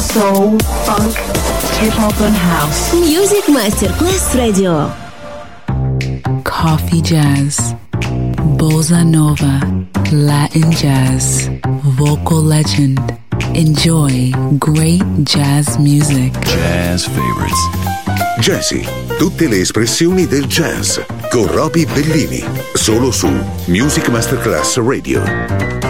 soul, funk, hip hop and house. Music Masterclass Radio. Coffee jazz, bossa nova, Latin jazz, vocal legend. Enjoy great jazz music. Jazz favorites. Jazzy, tutte le espressioni del jazz con Roby Bellini, solo su Music Masterclass Radio.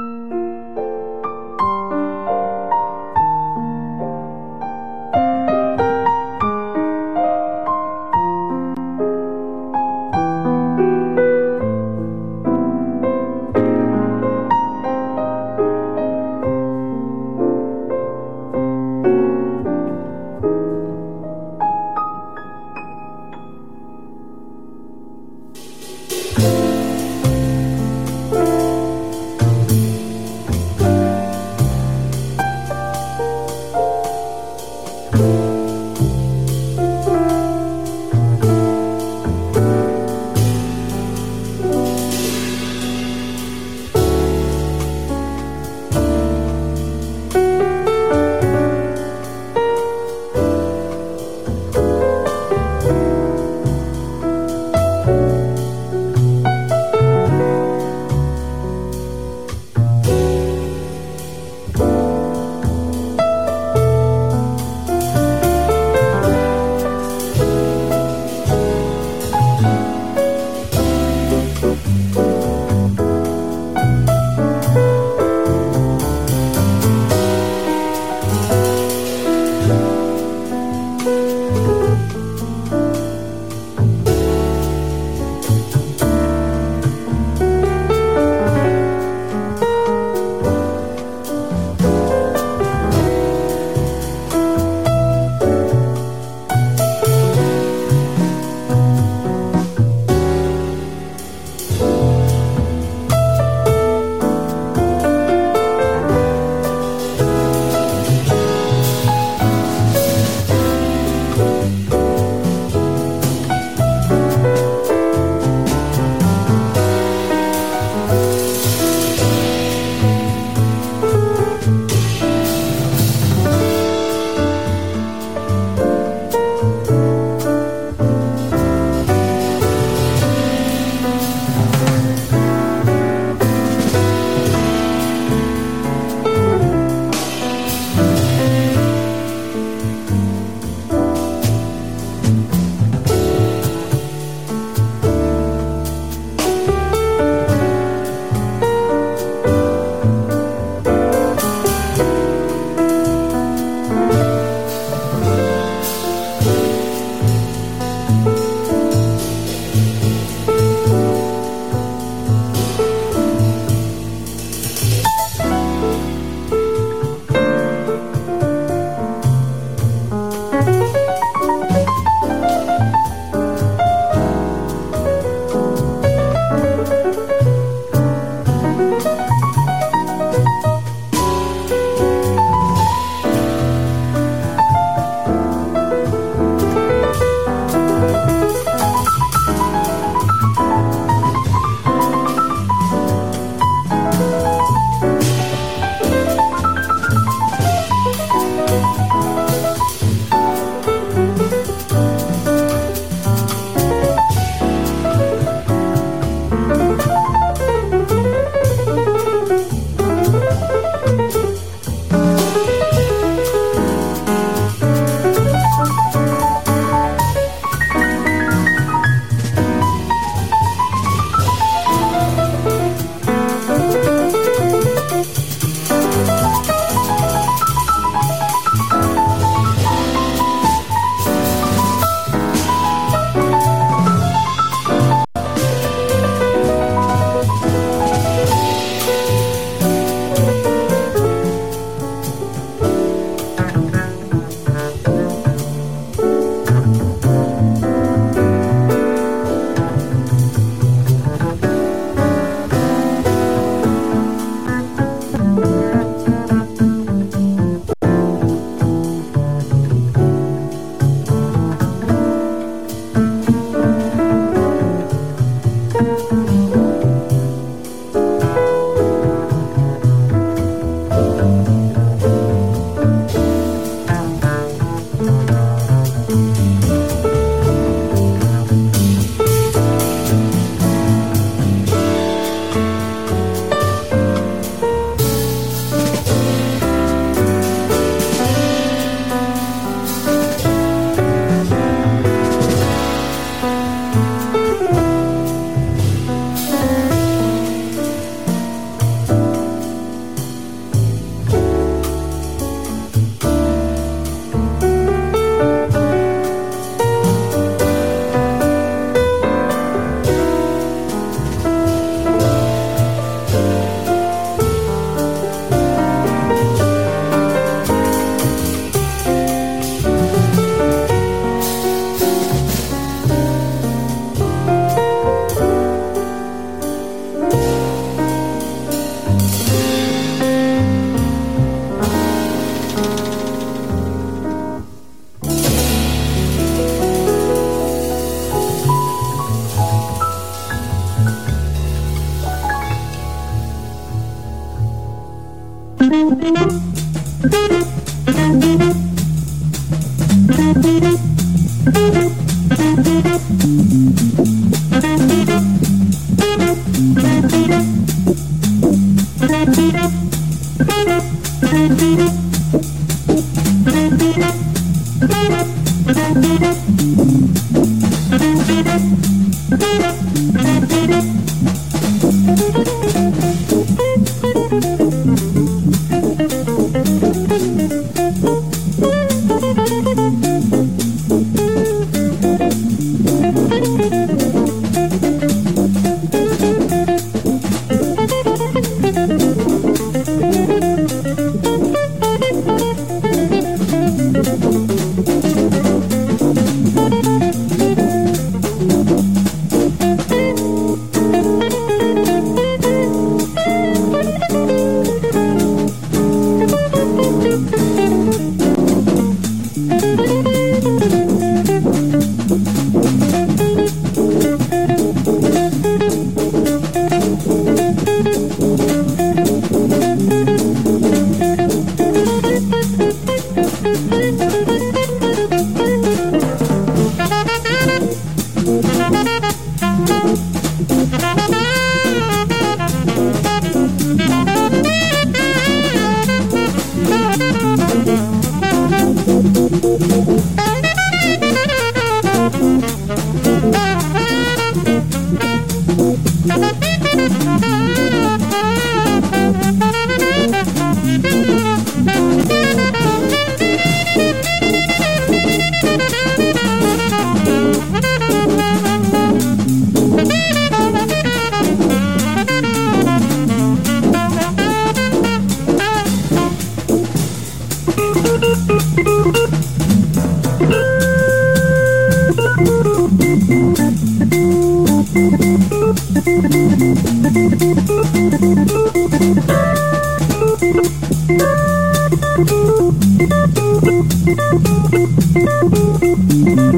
Your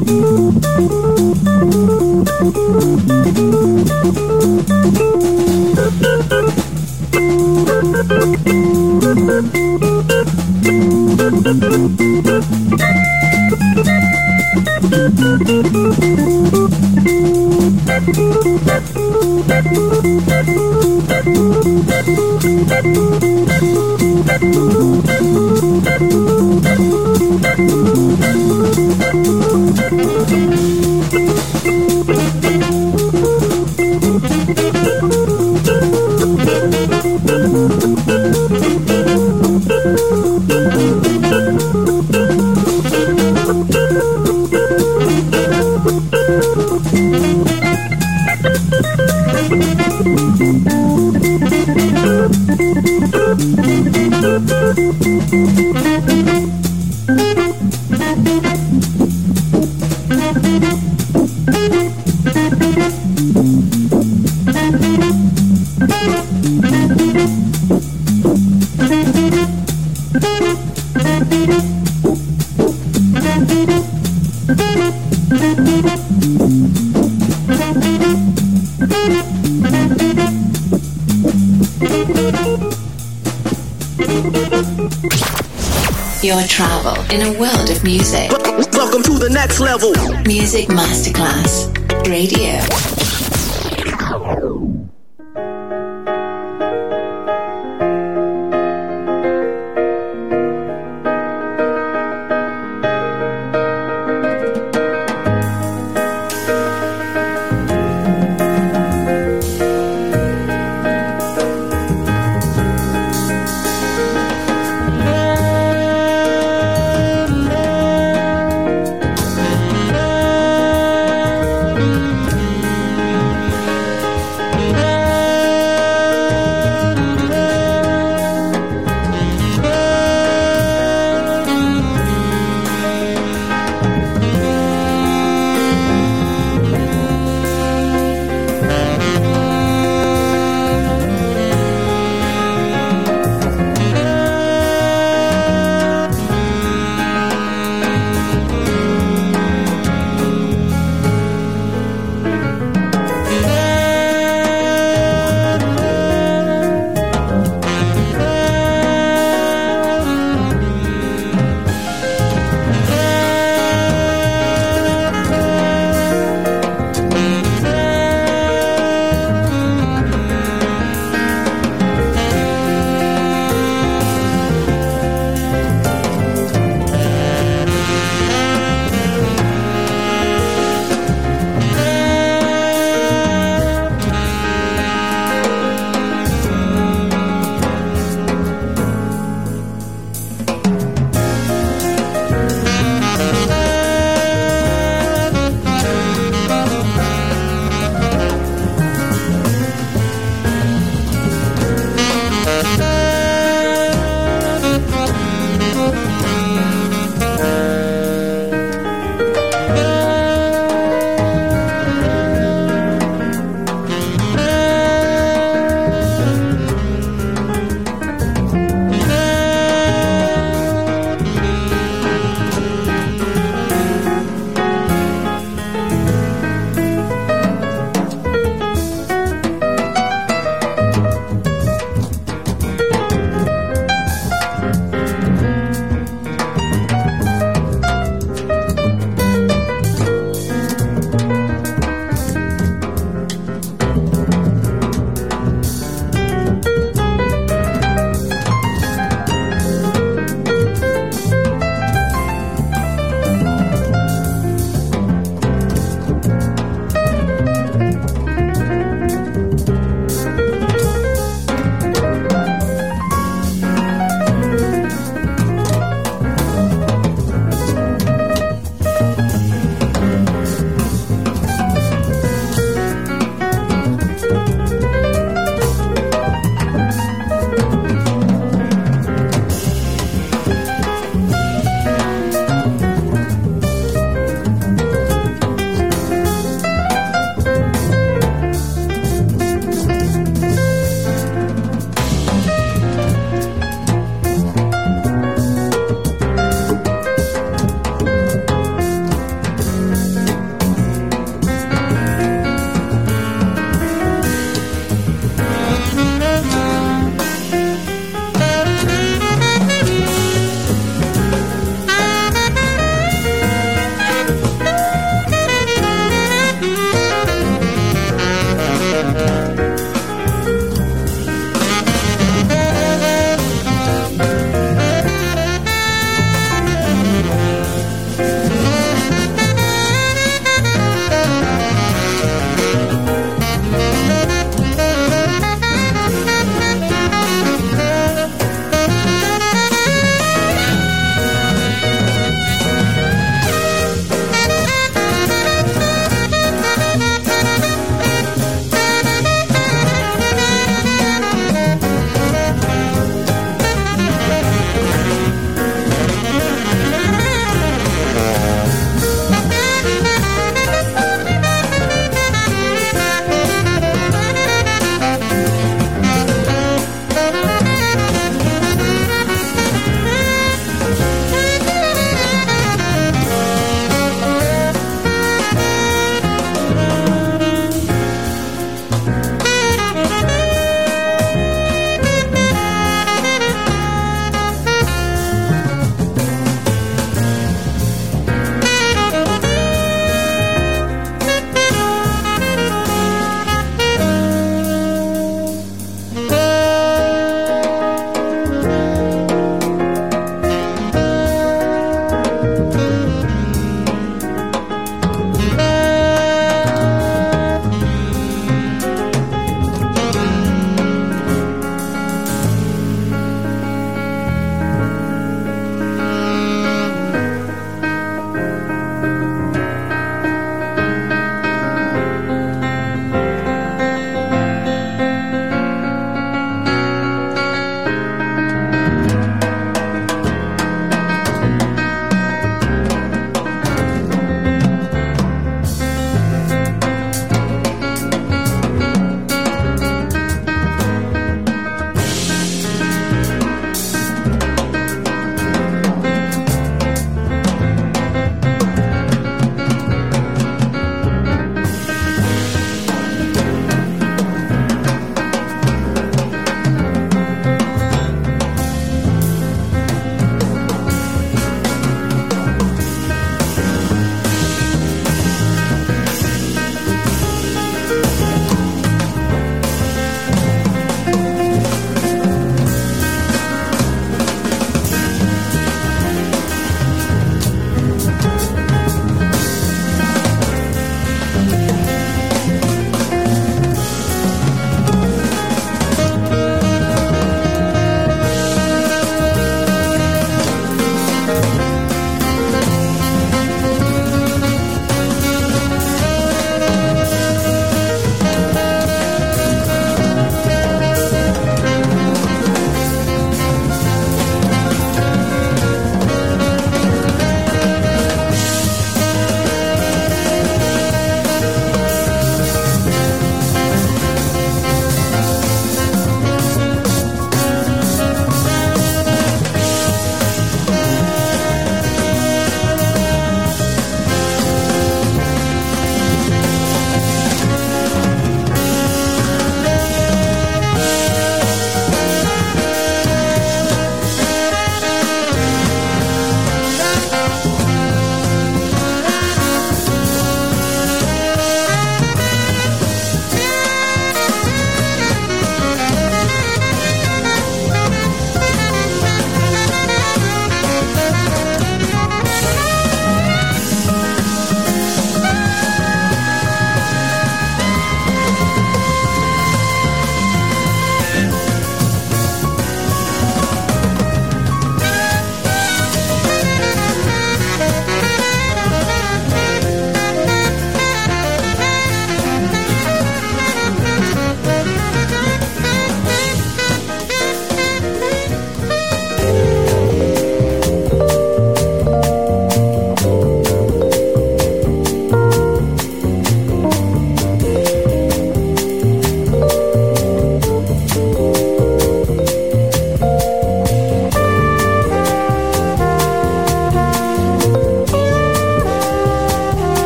travel in a world of music. Welcome to the next level. Music Masterclass Radio.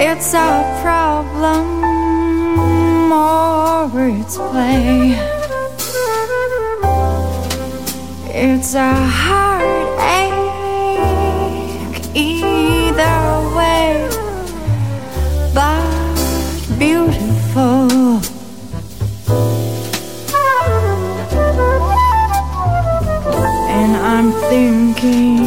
It's a problem or it's play. It's a heartache either way, but beautiful. And I'm thinking.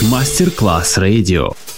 Air. Music Masterclass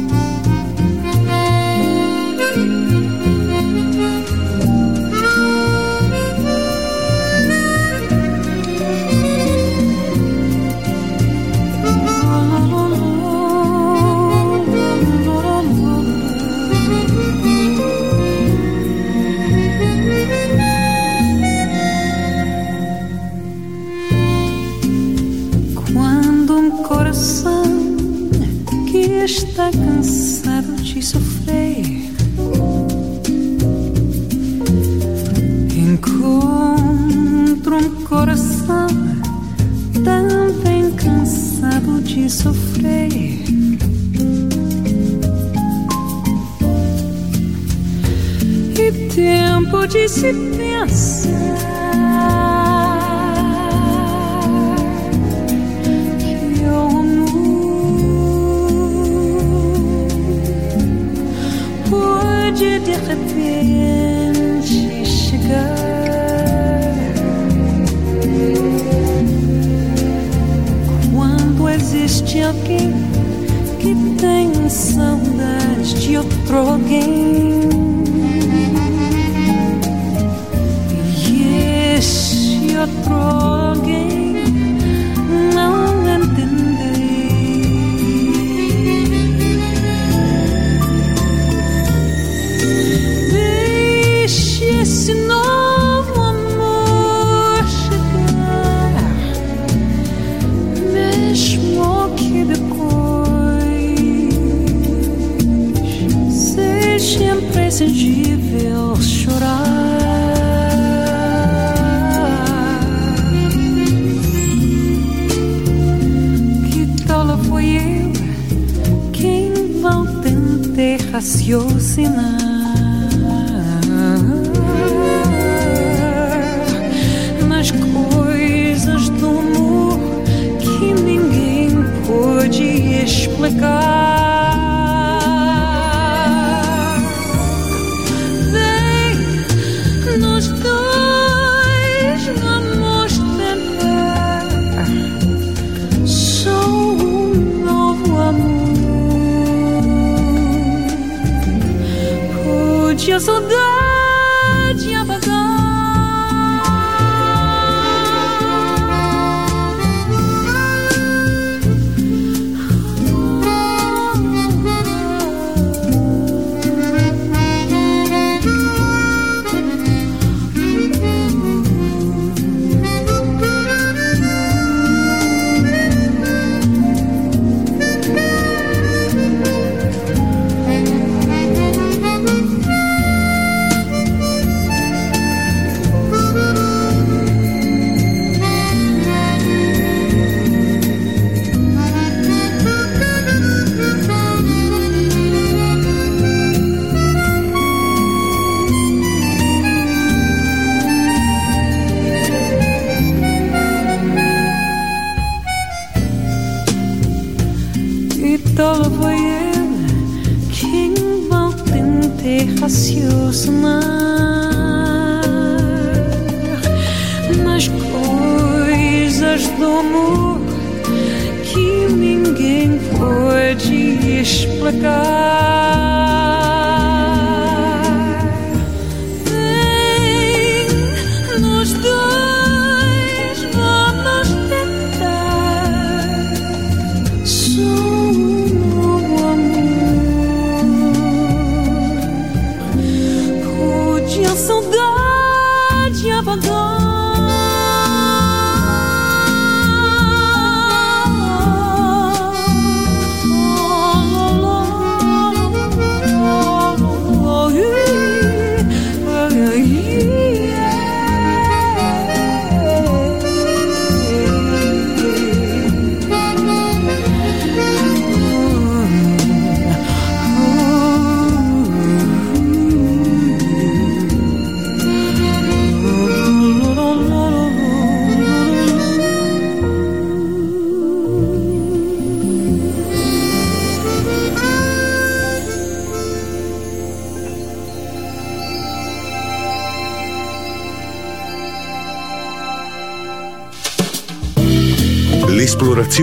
precipice.